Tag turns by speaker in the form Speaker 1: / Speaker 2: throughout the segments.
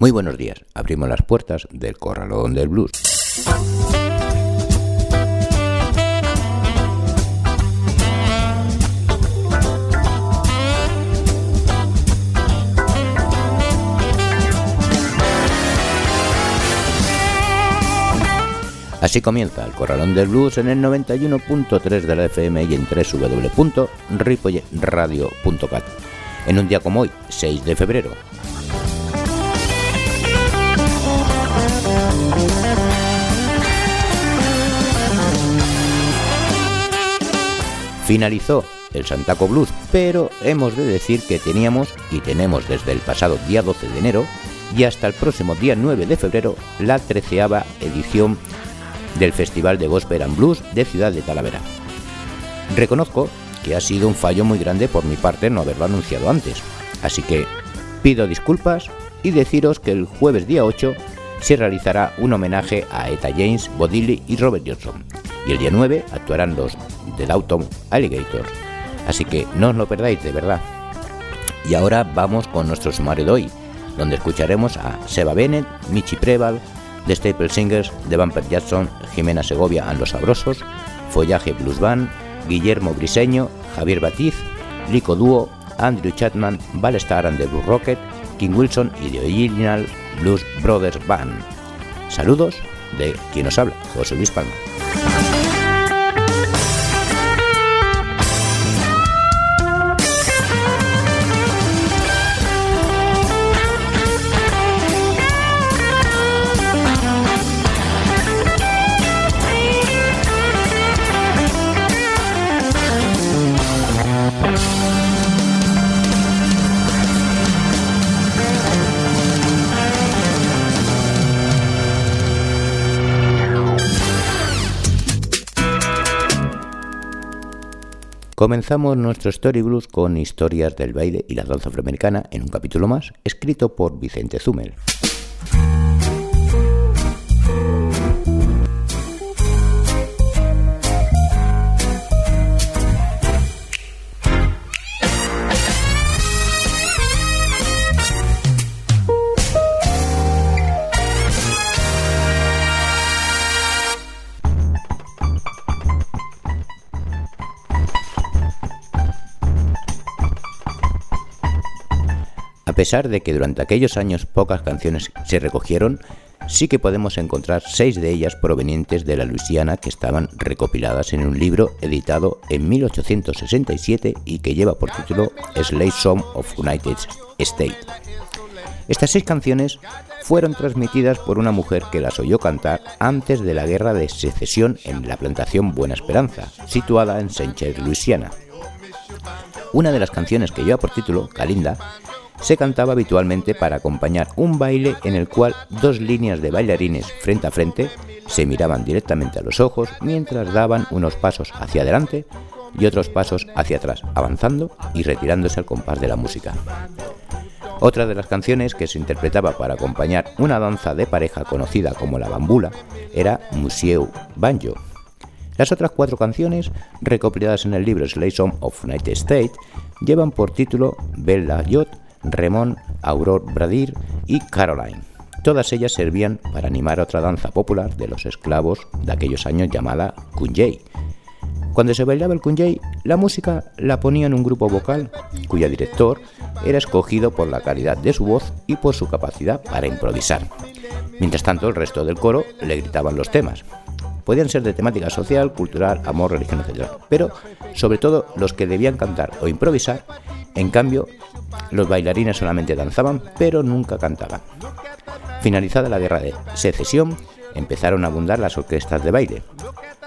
Speaker 1: Muy buenos días, abrimos las puertas del Corralón del Blues. Así comienza el Corralón del Blues en el 91.3 de la FM y en www.ripoyradio.cat. En un día como hoy, 6 de febrero. Finalizó el Santaco Blues, pero hemos de decir que teníamos y tenemos desde el pasado día 12 de enero y hasta el próximo día 9 de febrero la treceava edición del Festival de Gospel and Blues de Ciudad de Talavera. Reconozco que ha sido un fallo muy grande por mi parte no haberlo anunciado antes, así que pido disculpas y deciros que el jueves día 8 se realizará un homenaje a Eta James, Bodilly y Robert Johnson, y el día 9 actuarán los The Downtown Alligators, así que no os lo perdáis de verdad. Y ahora vamos con nuestro sumario de hoy, donde escucharemos a Seba Bennett, Michi Preval, The Staple Singers, The Bumper Jackson, Jimena Segovia and Los Sabrosos, Follaje Blues Band, Guillermo Briseño, Javier Batiz, Lico Dúo, Andrew Chapman, Ballestar and the Blue Rocket, King Wilson y The Original Blues Brothers Band. Saludos de quien nos habla, José Luis Palma. Comenzamos nuestro Story Blues con historias del baile y la danza afroamericana en un capítulo más, escrito por Vicente Zumel. Pesar de que durante aquellos años pocas canciones se recogieron, sí que podemos encontrar seis de ellas provenientes de la Luisiana que estaban recopiladas en un libro editado en 1867 y que lleva por título Slave Song of United States. Estas seis canciones fueron transmitidas por una mujer que las oyó cantar antes de la guerra de secesión en la plantación Buena Esperanza, situada en Saint Cher, Luisiana. Una de las canciones que lleva por título, Calinda, se cantaba habitualmente para acompañar un baile en el cual dos líneas de bailarines frente a frente se miraban directamente a los ojos mientras daban unos pasos hacia adelante y otros pasos hacia atrás, avanzando y retirándose al compás de la música. Otra de las canciones que se interpretaba para acompañar una danza de pareja conocida como la bambula era Museu Banjo. Las otras cuatro canciones, recopiladas en el libro Slay Song of United States, llevan por título Bella Yacht, Remón, Aurore Bradir y Caroline. Todas ellas servían para animar otra danza popular de los esclavos de aquellos años llamada Kunjay. Cuando se bailaba el Kunjay, la música la ponía en un grupo vocal cuyo director era escogido por la calidad de su voz y por su capacidad para improvisar. Mientras tanto, el resto del coro le gritaban los temas. Podían ser de temática social, cultural, amor, religión, etc. Pero, sobre todo, los que debían cantar o improvisar, en cambio, los bailarines solamente danzaban, pero nunca cantaban. Finalizada la guerra de secesión, empezaron a abundar las orquestas de baile.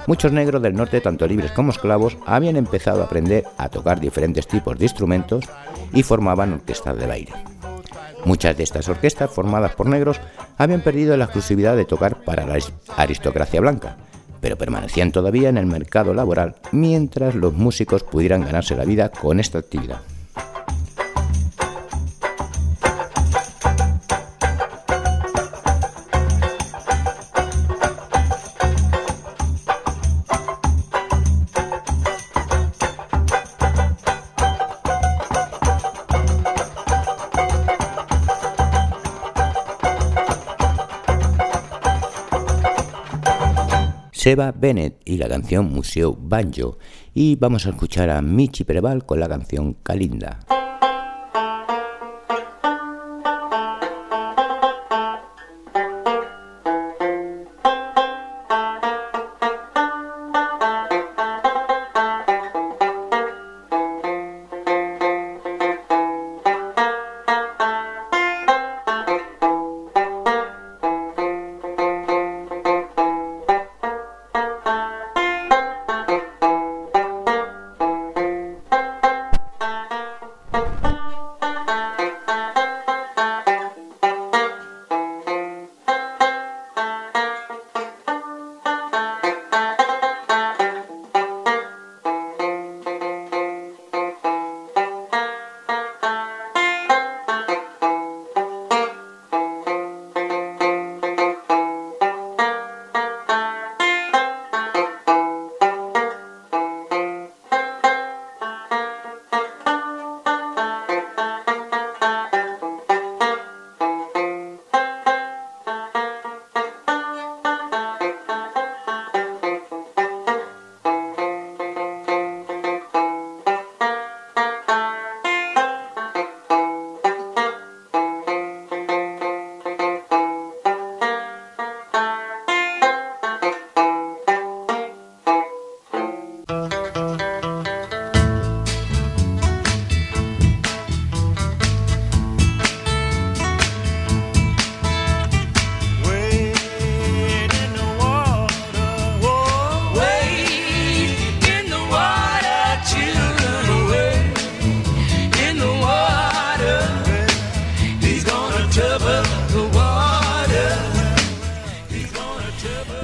Speaker 1: Muchos negros del norte, tanto libres como esclavos, habían empezado a aprender a tocar diferentes tipos de instrumentos y formaban orquestas de baile. Muchas de estas orquestas, formadas por negros, habían perdido la exclusividad de tocar para la aristocracia blanca, pero permanecían todavía en el mercado laboral mientras los músicos pudieran ganarse la vida con esta actividad. Seba Bennett y la canción Museo Banjo. Y vamos a escuchar a Michi Preval con la canción Kalinda.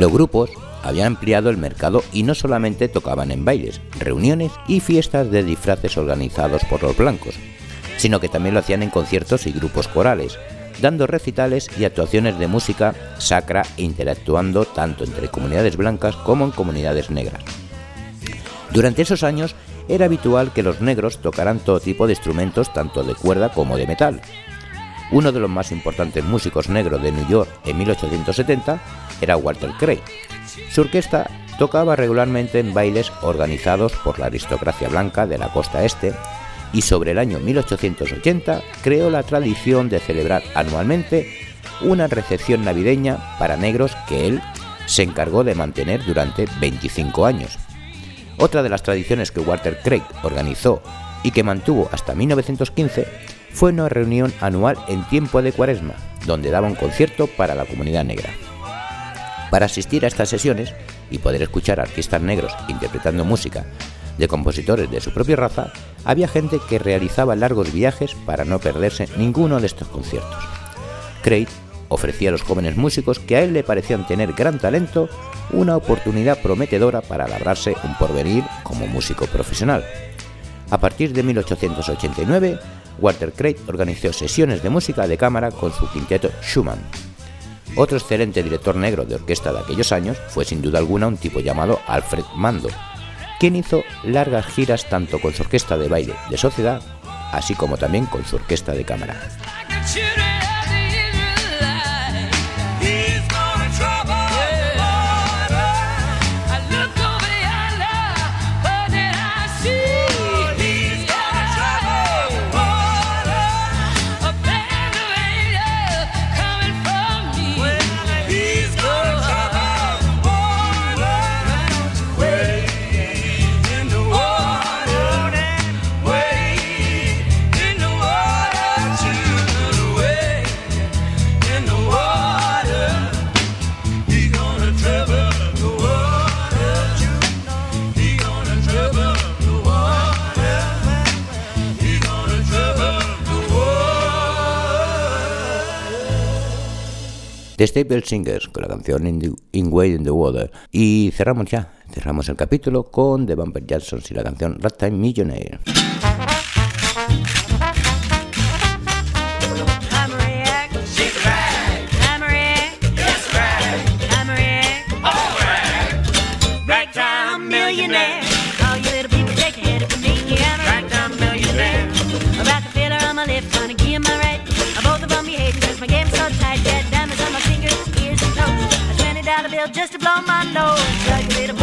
Speaker 1: Los grupos habían ampliado el mercado y no solamente tocaban en bailes, reuniones y fiestas de disfraces organizados por los blancos, sino que también lo hacían en conciertos y grupos corales, dando recitales y actuaciones de música sacra e interactuando tanto entre comunidades blancas como en comunidades negras. Durante esos años era habitual que los negros tocaran todo tipo de instrumentos tanto de cuerda como de metal. Uno de los más importantes músicos negros de New York en 1870 era Walter Craig. Su orquesta tocaba regularmente en bailes organizados por la aristocracia blanca de la costa este y sobre el año 1880 creó la tradición de celebrar anualmente una recepción navideña para negros que él se encargó de mantener durante 25 años. Otra de las tradiciones que Walter Craig organizó y que mantuvo hasta 1915 fue una reunión anual en tiempo de cuaresma, donde daba un concierto para la comunidad negra. Para asistir a estas sesiones y poder escuchar a artistas negros interpretando música de compositores de su propia raza, había gente que realizaba largos viajes para no perderse ninguno de estos conciertos. Craig ofrecía a los jóvenes músicos que a él le parecían tener gran talento una oportunidad prometedora para labrarse un porvenir como músico profesional. A partir de 1889, Walter Craig organizó sesiones de música de cámara con su quinteto Schumann, otro excelente director negro de orquesta de aquellos años fue sin duda alguna un tipo llamado Alfred Mando, quien hizo largas giras tanto con su orquesta de baile de sociedad, así como también con su orquesta de cámara. Staple Singers con la canción In, in Way in the Water. Y cerramos ya, cerramos el capítulo con The Bumper Jacksons y la canción Ragtime Millionaire.
Speaker 2: Just to blow my nose. So you little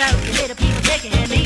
Speaker 2: out, the little people taking me.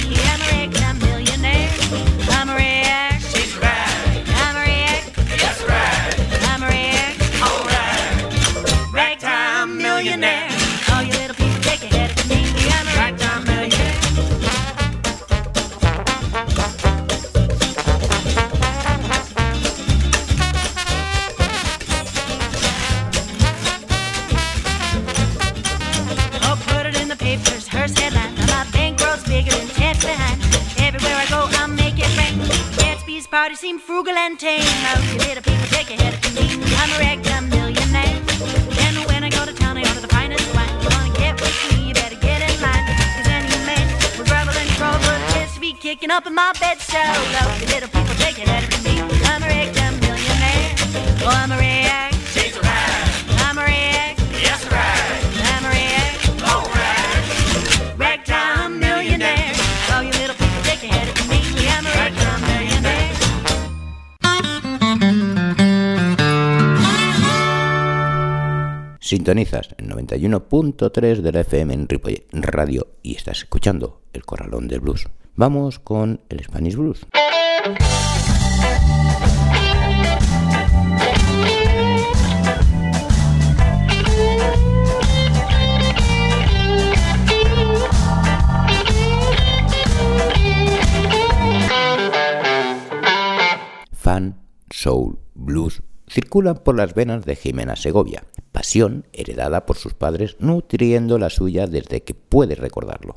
Speaker 1: Sintonizas el 91.3 de la FM en Ripollet Radio y estás escuchando El Corralón del Blues. Vamos con el Spanish Blues. Fan, soul, blues circulan por las venas de Jimena Segovia, pasión heredada por sus padres nutriendo la suya desde que puede recordarlo.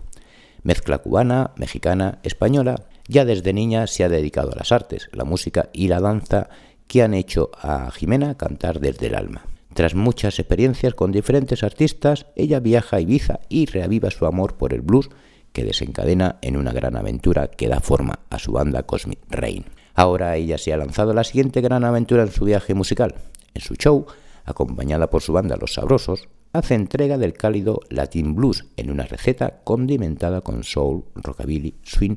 Speaker 1: Mezcla cubana, mexicana, española, ya desde niña se ha dedicado a las artes, la música y la danza que han hecho a Jimena cantar desde el alma. Tras muchas experiencias con diferentes artistas, ella viaja a Ibiza y reaviva su amor por el blues que desencadena en una gran aventura que da forma a su banda Cosmic Rain. Ahora ella se ha lanzado la siguiente gran aventura en su viaje musical. En su show, acompañada por su banda Los Sabrosos, hace entrega del cálido Latin Blues en una receta condimentada con soul, rockabilly, swing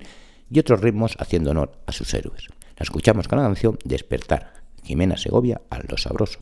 Speaker 1: y otros ritmos haciendo honor a sus héroes. La escuchamos con la canción Despertar, Jimena Segovia a Los Sabrosos.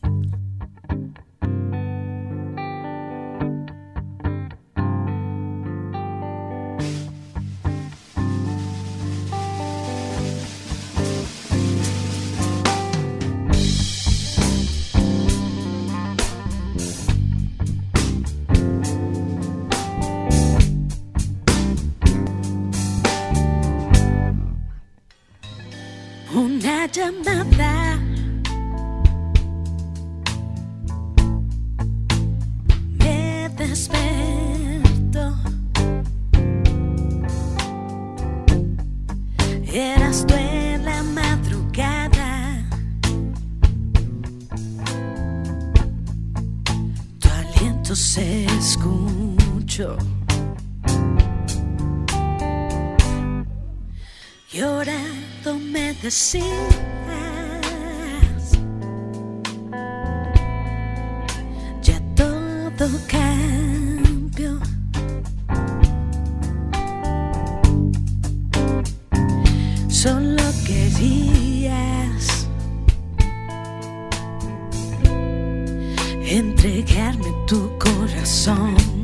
Speaker 3: Entregarme tu corazón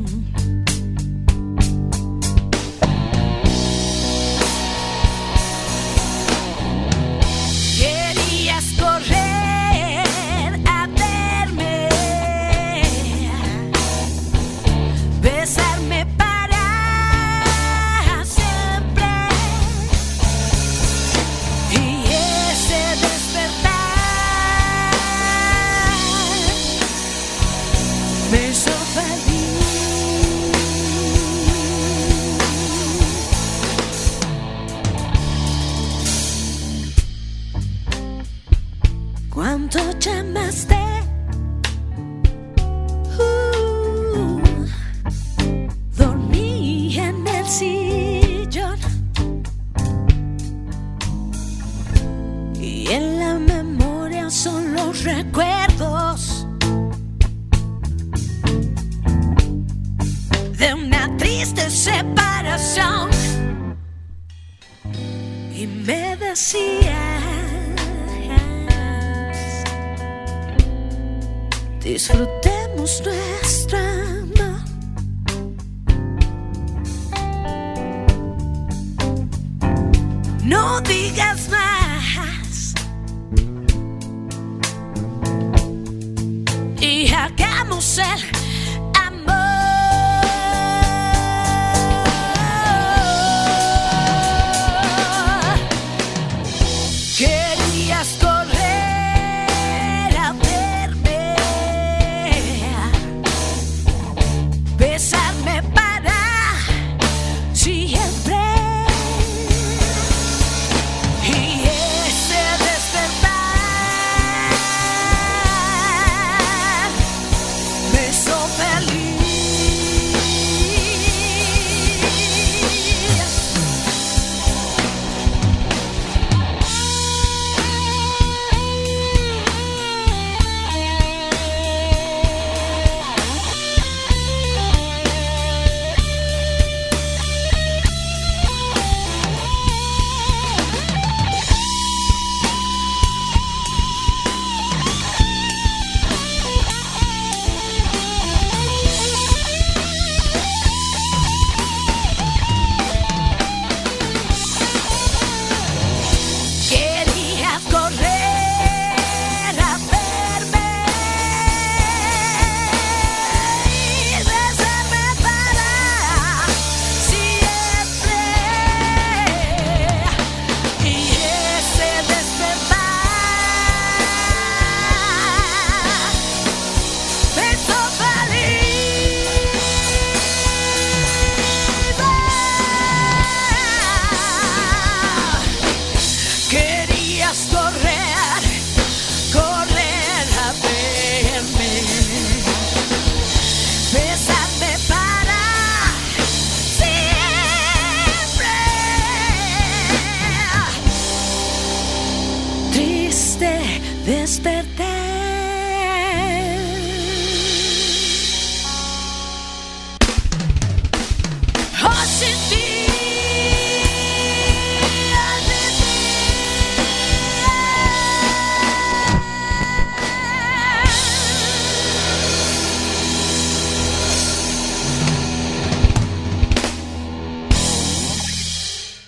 Speaker 3: besarme. para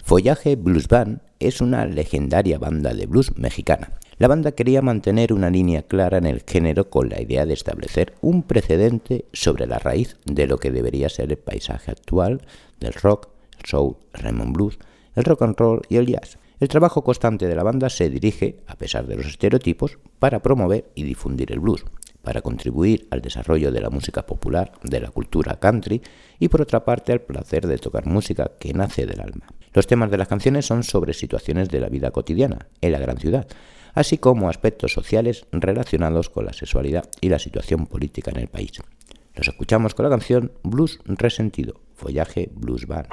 Speaker 1: Follaje Blues Band es una legendaria banda de blues mexicana. La banda quería mantener una línea clara en el género con la idea de establecer un precedente sobre la raíz de lo que debería ser el paisaje actual del rock, el soul, el Raymond Blues, el rock and roll y el jazz. El trabajo constante de la banda se dirige, a pesar de los estereotipos, para promover y difundir el blues, para contribuir al desarrollo de la música popular, de la cultura country y por otra parte al placer de tocar música que nace del alma. Los temas de las canciones son sobre situaciones de la vida cotidiana en la gran ciudad, así como aspectos sociales relacionados con la sexualidad y la situación política en el país. Los escuchamos con la canción Blues Resentido, Follaje Blues Band.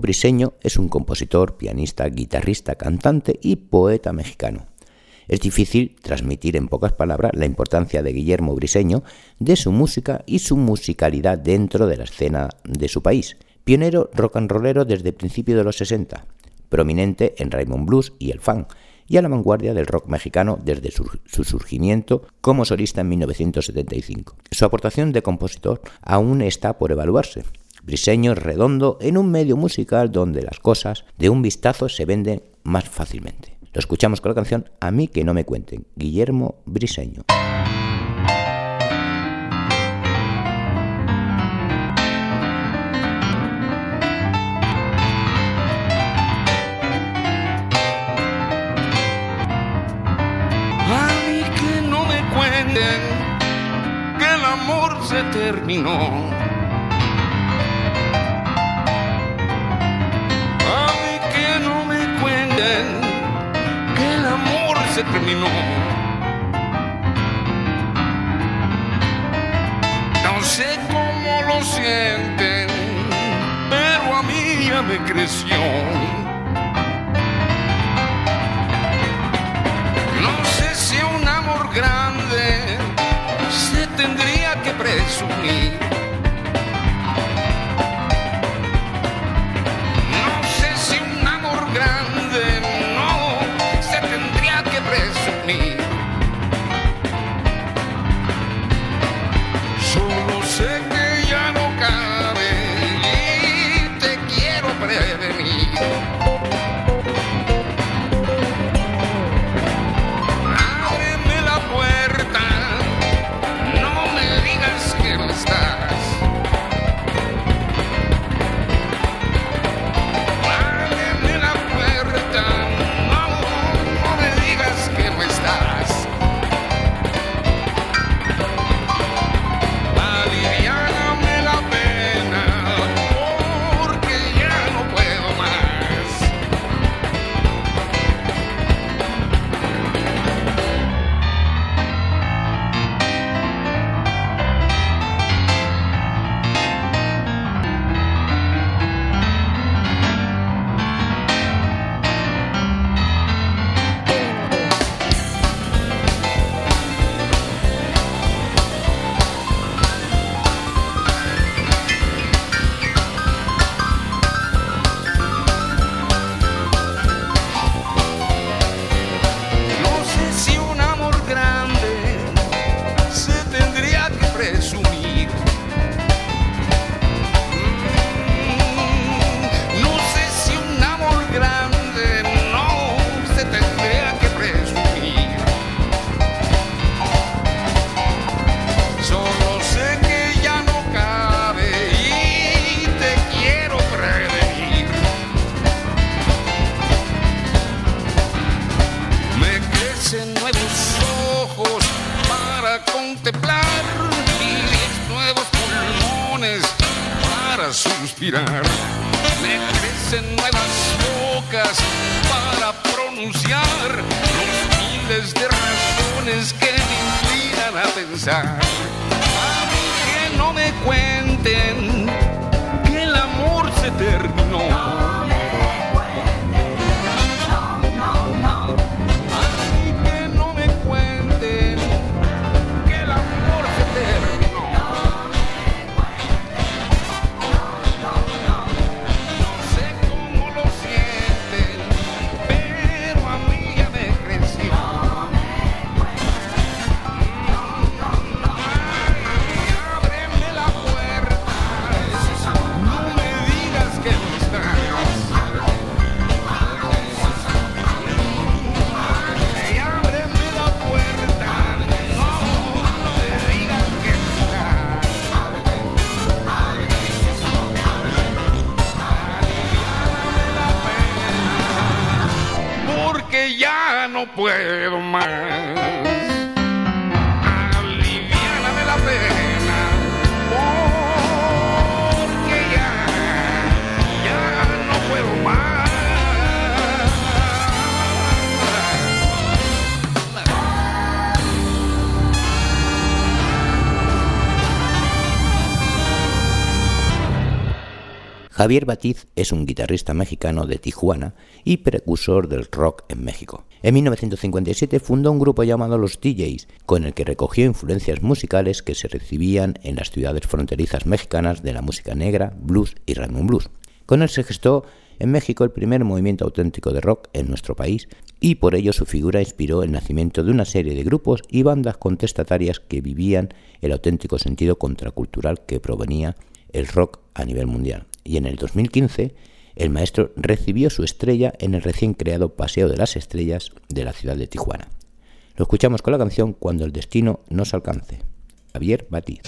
Speaker 1: Briseño es un compositor, pianista, guitarrista, cantante y poeta mexicano. Es difícil transmitir en pocas palabras la importancia de Guillermo Briseño, de su música y su musicalidad dentro de la escena de su país. Pionero rock and rollero desde principios de los 60, prominente en Raymond Blues y el funk, y a la vanguardia del rock mexicano desde su, su, surgimiento como solista en 1975. Su aportación de compositor aún está por evaluarse. Briseño redondo en un medio musical donde las cosas de un vistazo se venden más fácilmente. Lo escuchamos con la canción A mí que no me cuenten, Guillermo Briseño.
Speaker 4: Que el amor se terminó. Terminó. No sé cómo lo sienten, pero a mí ya me creció. No sé si un amor grande se tendría que presumir.
Speaker 1: Javier Batiz es un guitarrista mexicano de Tijuana y precursor del rock en México. En 1957 fundó un grupo llamado Los DJs, con el que recogió influencias musicales que se recibían en las ciudades fronterizas mexicanas de la música negra, blues y rhythm blues. Con él se gestó en México el primer movimiento auténtico de rock en nuestro país y por ello su figura inspiró el nacimiento de una serie de grupos y bandas contestatarias que vivían el auténtico sentido contracultural que provenía el rock a nivel mundial y en el 2015 el maestro recibió su estrella en el recién creado Paseo de las Estrellas de la ciudad de Tijuana. Lo escuchamos con la canción Cuando el destino nos alcance. Javier Batiz.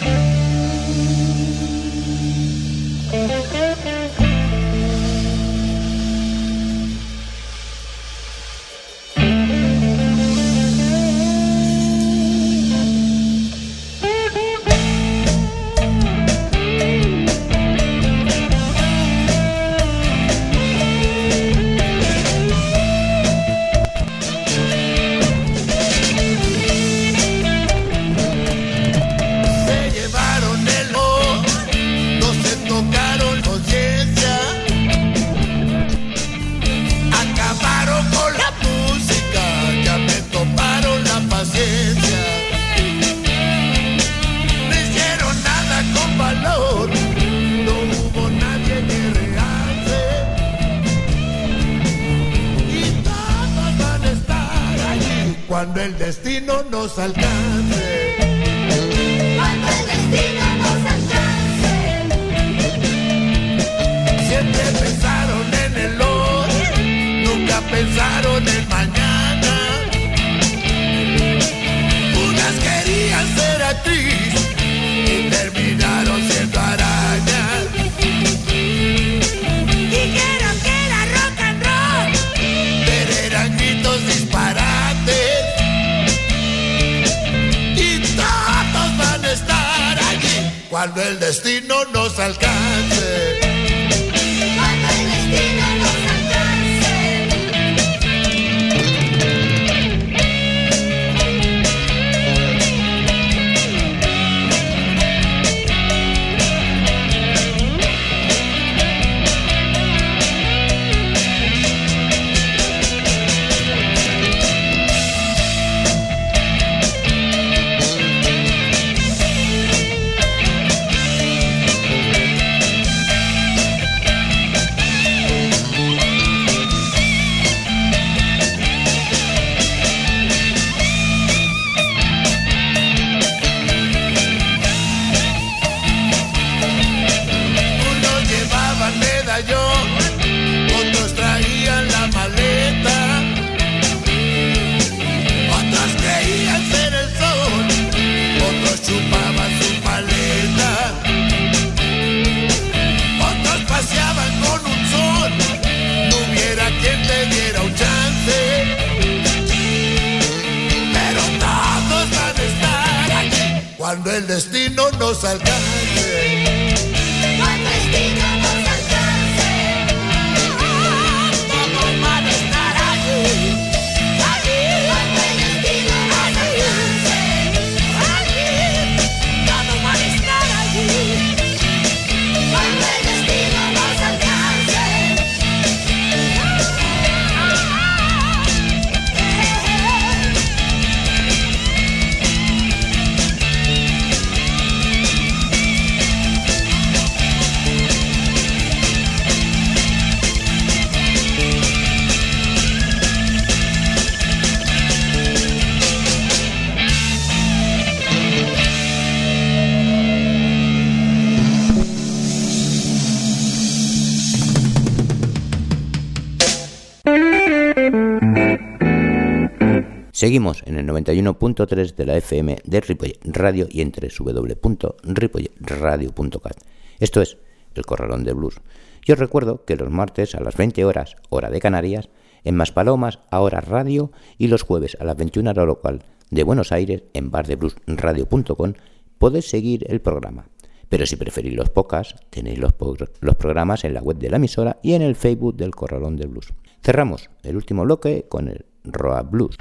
Speaker 1: Seguimos en el 91.3 de la FM de Ripollet Radio y en www.ripolletradio.cat. Esto es El Corralón de Blues. Yo recuerdo que los martes a las 20 horas, hora de Canarias, en Maspalomas, ahora radio, y los jueves a las 21 hora local de Buenos Aires, en bardebluesradio.com, podéis seguir el programa. Pero si preferís los podcasts, tenéis los, los programas en la web de la emisora y en el Facebook del Corralón de Blues. Cerramos el último bloque con el Roa Blues.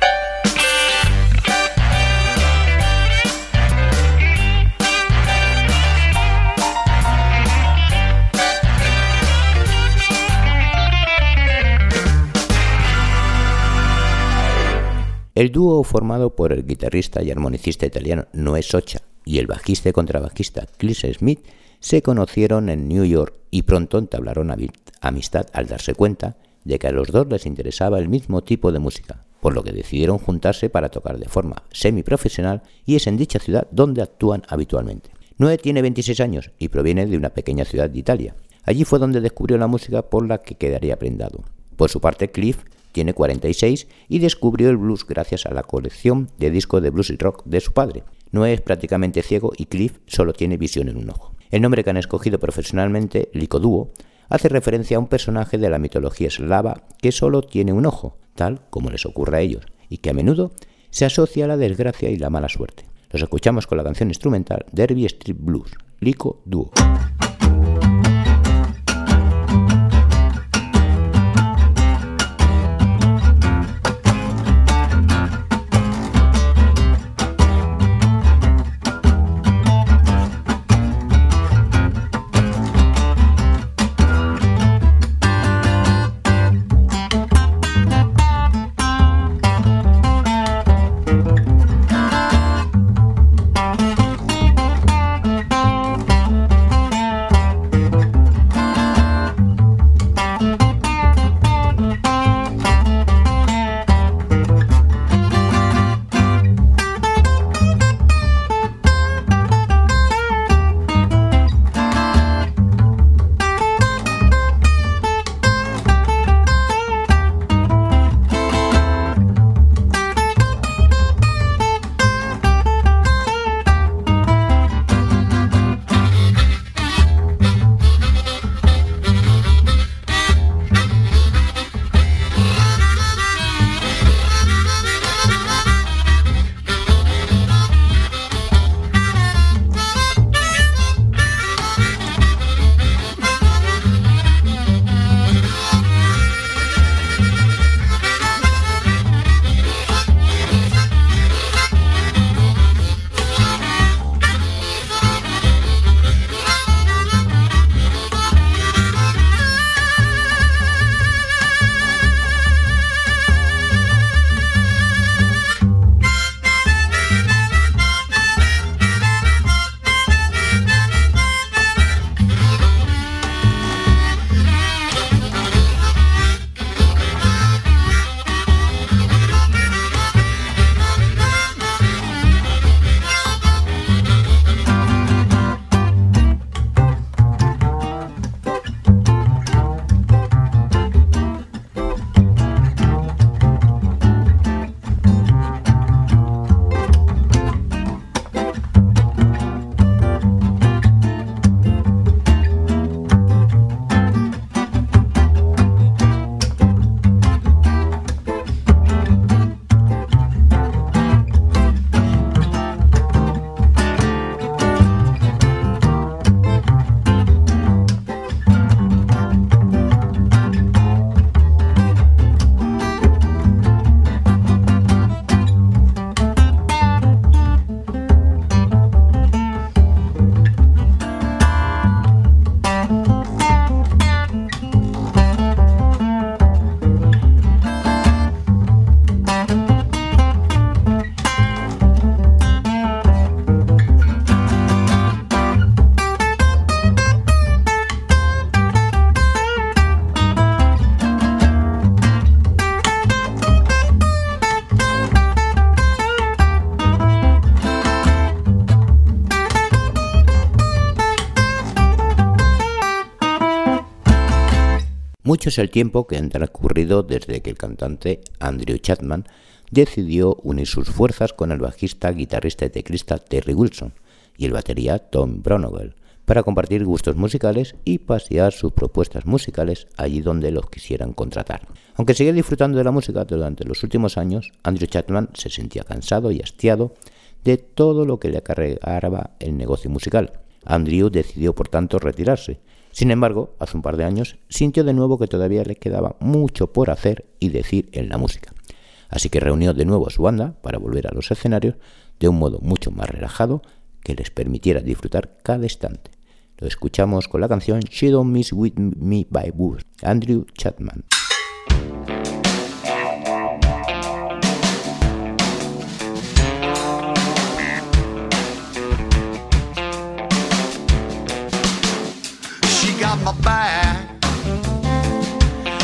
Speaker 1: El dúo formado por el guitarrista y armonicista italiano Noé Socha y el bajista y contrabajista Chris Smith se conocieron en New York y pronto entablaron amistad al darse cuenta de que a los dos les interesaba el mismo tipo de música, por lo que decidieron juntarse para tocar de forma semiprofesional y es en dicha ciudad donde actúan habitualmente. Noé tiene 26 años y proviene de una pequeña ciudad de Italia. Allí fue donde descubrió la música por la que quedaría prendado. Por su parte, Cliff tiene 46 y descubrió el blues gracias a la colección de discos de blues y rock de su padre. Noé es prácticamente ciego y Cliff solo tiene visión en un ojo. El nombre que han escogido profesionalmente, Licoduo, hace referencia a un personaje de la mitología eslava que solo tiene un ojo, tal como les ocurre a ellos, y que a menudo se asocia a la desgracia y la mala suerte. Los escuchamos con la canción instrumental Derby Street Blues, Lico Duo. Mucho es el tiempo que ha transcurrido desde que el cantante Andrew Chapman decidió unir sus fuerzas con el bajista, guitarrista y teclista Terry Wilson y el batería Tom Bronovel para compartir gustos musicales y pasear sus propuestas musicales allí donde los quisieran contratar. Aunque seguía disfrutando de la música durante los últimos años, Andrew Chapman se sentía cansado y hastiado de todo lo que le acarreaba el negocio musical. Andrew decidió por tanto retirarse sin embargo, hace un par de años sintió de nuevo que todavía le quedaba mucho por hacer y decir en la música. Así que reunió de nuevo a su banda para volver a los escenarios de un modo mucho más relajado que les permitiera disfrutar cada instante. Lo escuchamos con la canción She Don't Miss With Me by Bush, Andrew Chapman.
Speaker 5: My back.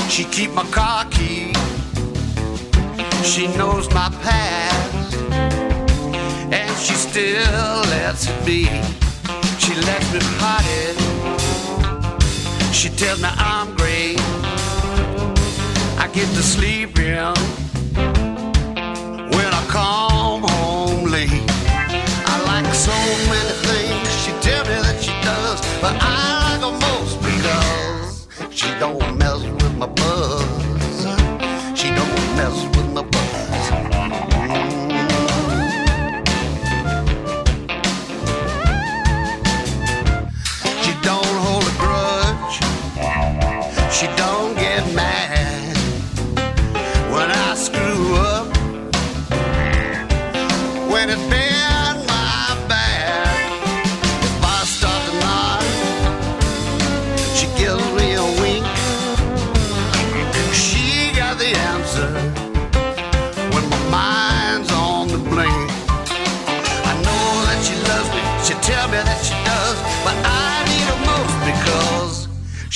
Speaker 5: She keep my car key. She knows my past. And she still lets it be. She lets me party. She tells me I'm great. I get to sleep in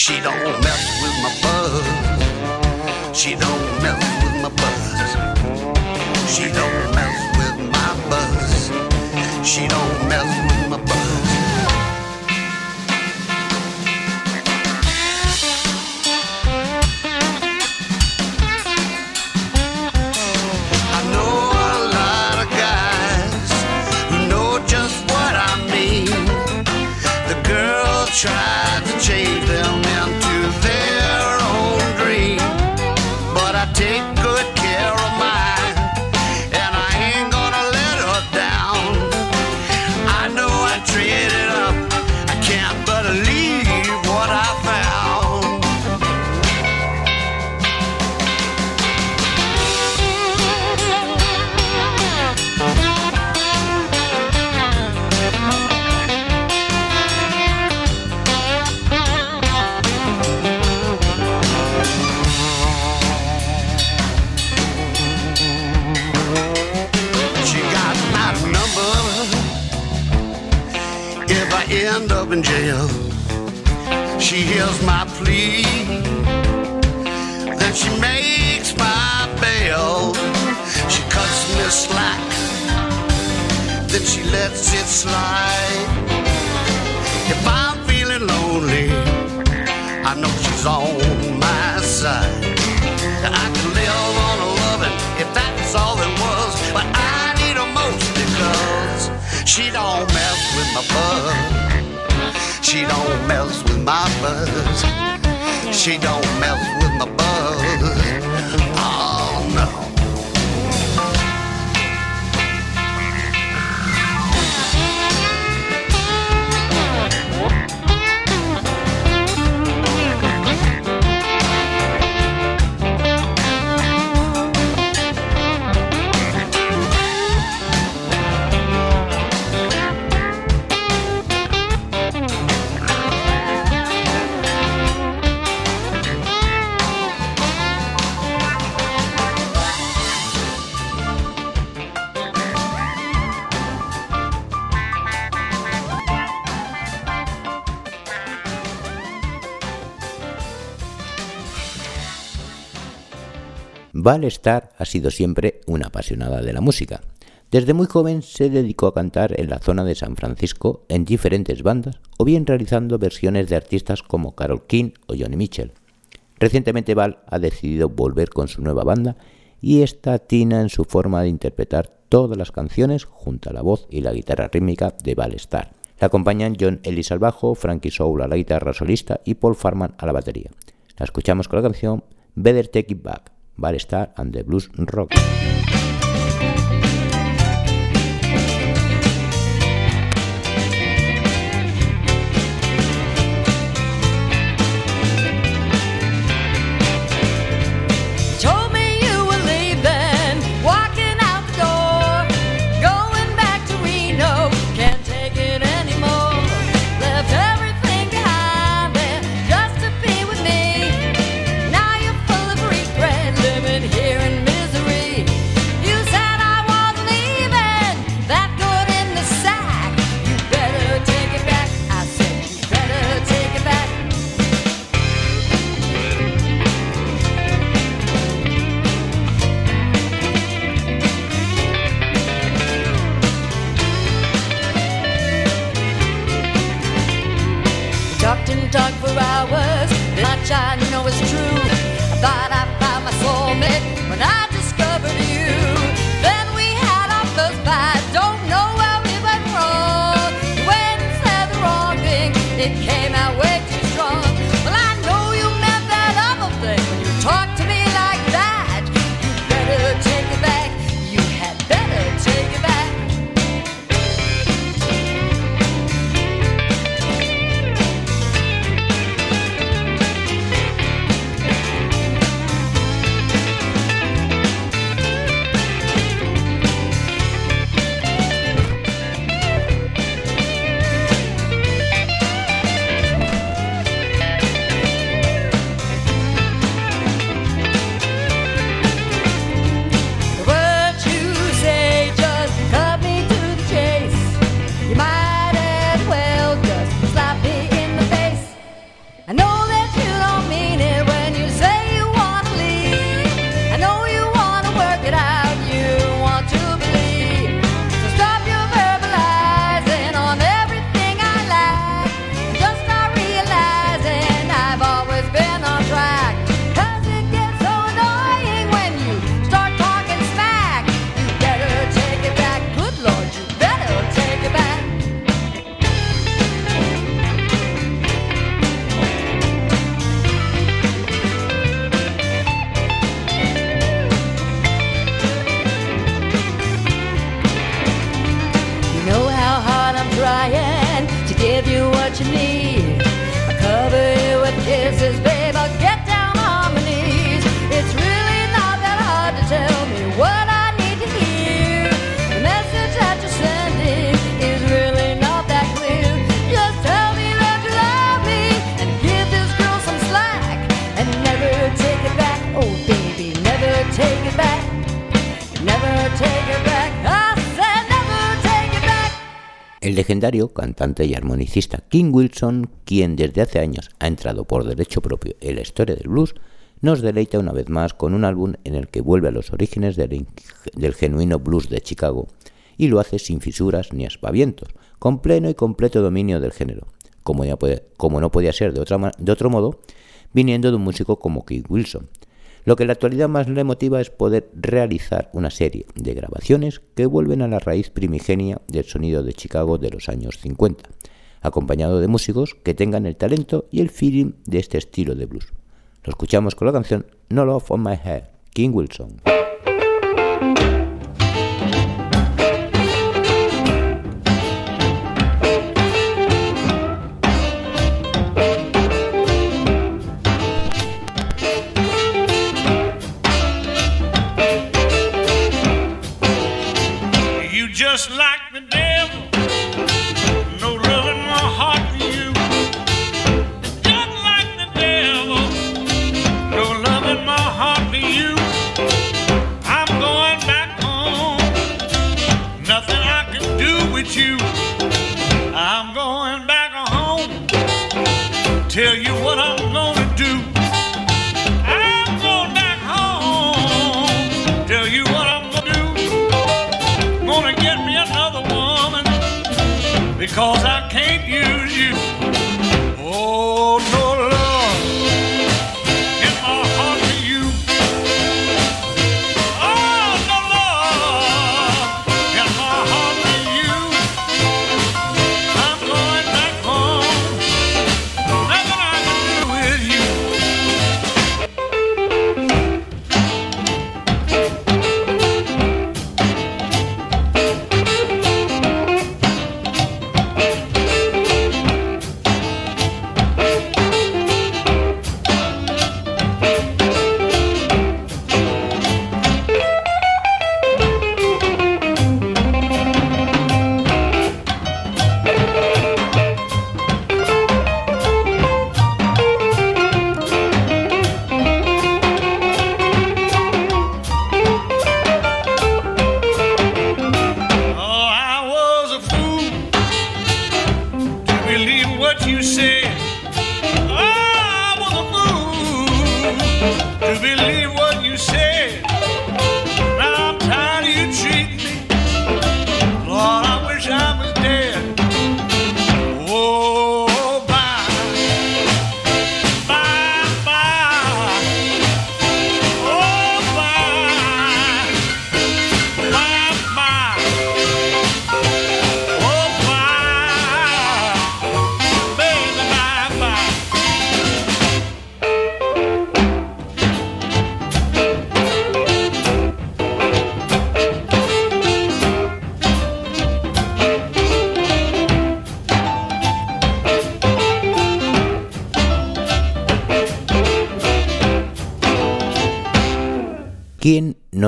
Speaker 5: she don't mess with my buzz. She don't mess with my buzz. She don't mess with my buzz. She don't mess with my buzz. Hears my plea. Then she makes my bail. She cuts me slack. Then she lets it slide. If I'm feeling lonely, I know she's on my side. I live on loving if that's all it was. But I need her most because she don't mess with my buzz. She don't She don't mess with my buzz.
Speaker 1: Val ha sido siempre una apasionada de la música. Desde muy joven se dedicó a cantar en la zona de San Francisco en diferentes bandas o bien realizando versiones de artistas como Carol King o Johnny Mitchell. Recientemente Val ha decidido volver con su nueva banda y está atina en su forma de interpretar todas las canciones junto a la voz y la guitarra rítmica de Val Starr. La acompañan John Ellis al bajo, Frankie Soul a la guitarra solista y Paul Farman a la batería. La escuchamos con la canción Better Take It Back, Val Starr and the Blues Rock. cantante y armonicista King Wilson, quien desde hace años ha entrado por derecho propio en la historia del blues, nos deleita una vez más con un álbum en el que vuelve a los orígenes del, del genuino blues de Chicago, y lo hace sin fisuras ni aspavientos, con pleno y completo dominio del género, como, ya puede, como no podía ser de, otra, de otro modo, viniendo de un músico como King Wilson, lo que en la actualidad más le motiva es poder realizar una serie de grabaciones que vuelven a la raíz primigenia del sonido de Chicago de los años 50, acompañado de músicos que tengan el talento y el feeling de este estilo de blues. Lo escuchamos con la canción No Love on My Head, King Wilson.
Speaker 6: just like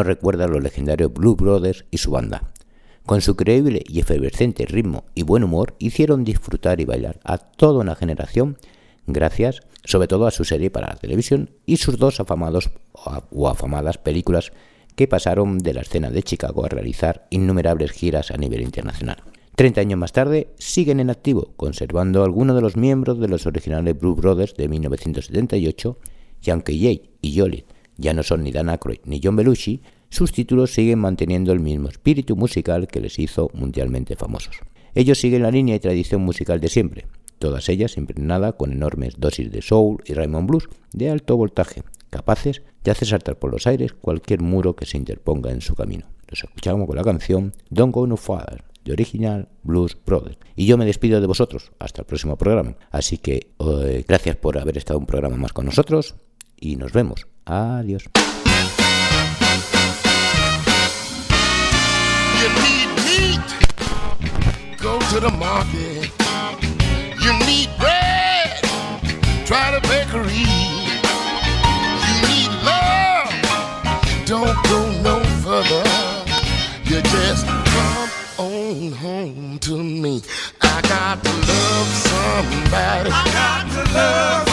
Speaker 1: ¿Quién no recuerda a los legendarios Blue Brothers y su banda? Con su creíble y efervescente ritmo y buen humor hicieron disfrutar y bailar a toda una generación gracias sobre todo a su serie para la televisión y sus dos afamados o afamadas películas que pasaron de la escena de Chicago a realizar innumerables giras a nivel internacional. Treinta años más tarde siguen en activo, conservando algunos de los miembros de los originales Blue Brothers de 1978 y aunque Jay y Jolly ya no son ni Dan Aykroyd ni John Belushi, sus títulos siguen manteniendo el mismo espíritu musical que les hizo mundialmente famosos. Ellos siguen la línea y tradición musical de siempre, todas ellas impregnadas con enormes dosis de soul y Raymond Blues de alto voltaje, capaces de hacer saltar por los aires cualquier muro que se interponga en su camino. Los escuchamos con la canción Don't Go No Farther, de original Blues Brothers. Y yo me despido de vosotros hasta el próximo programa. Así que eh, gracias por haber estado un programa más con nosotros y nos vemos. Adiós.
Speaker 7: You need meat, go to the market. You need bread, try the bakery. You need love, don't go no further. You just come on home to me. I got to love somebody. I got to love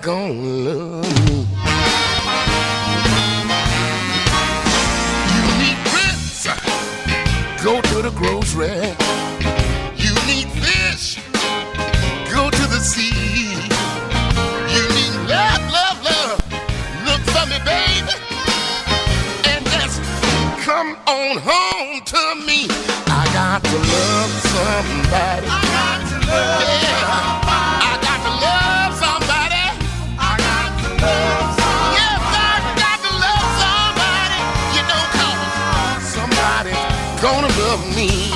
Speaker 7: gonna love me. You need grits. Go to the grocery. You need fish. Go to the sea. You need love, love, love. Look for me, baby. And just come on home to me. I got to love somebody. I got to love somebody. Gonna love me.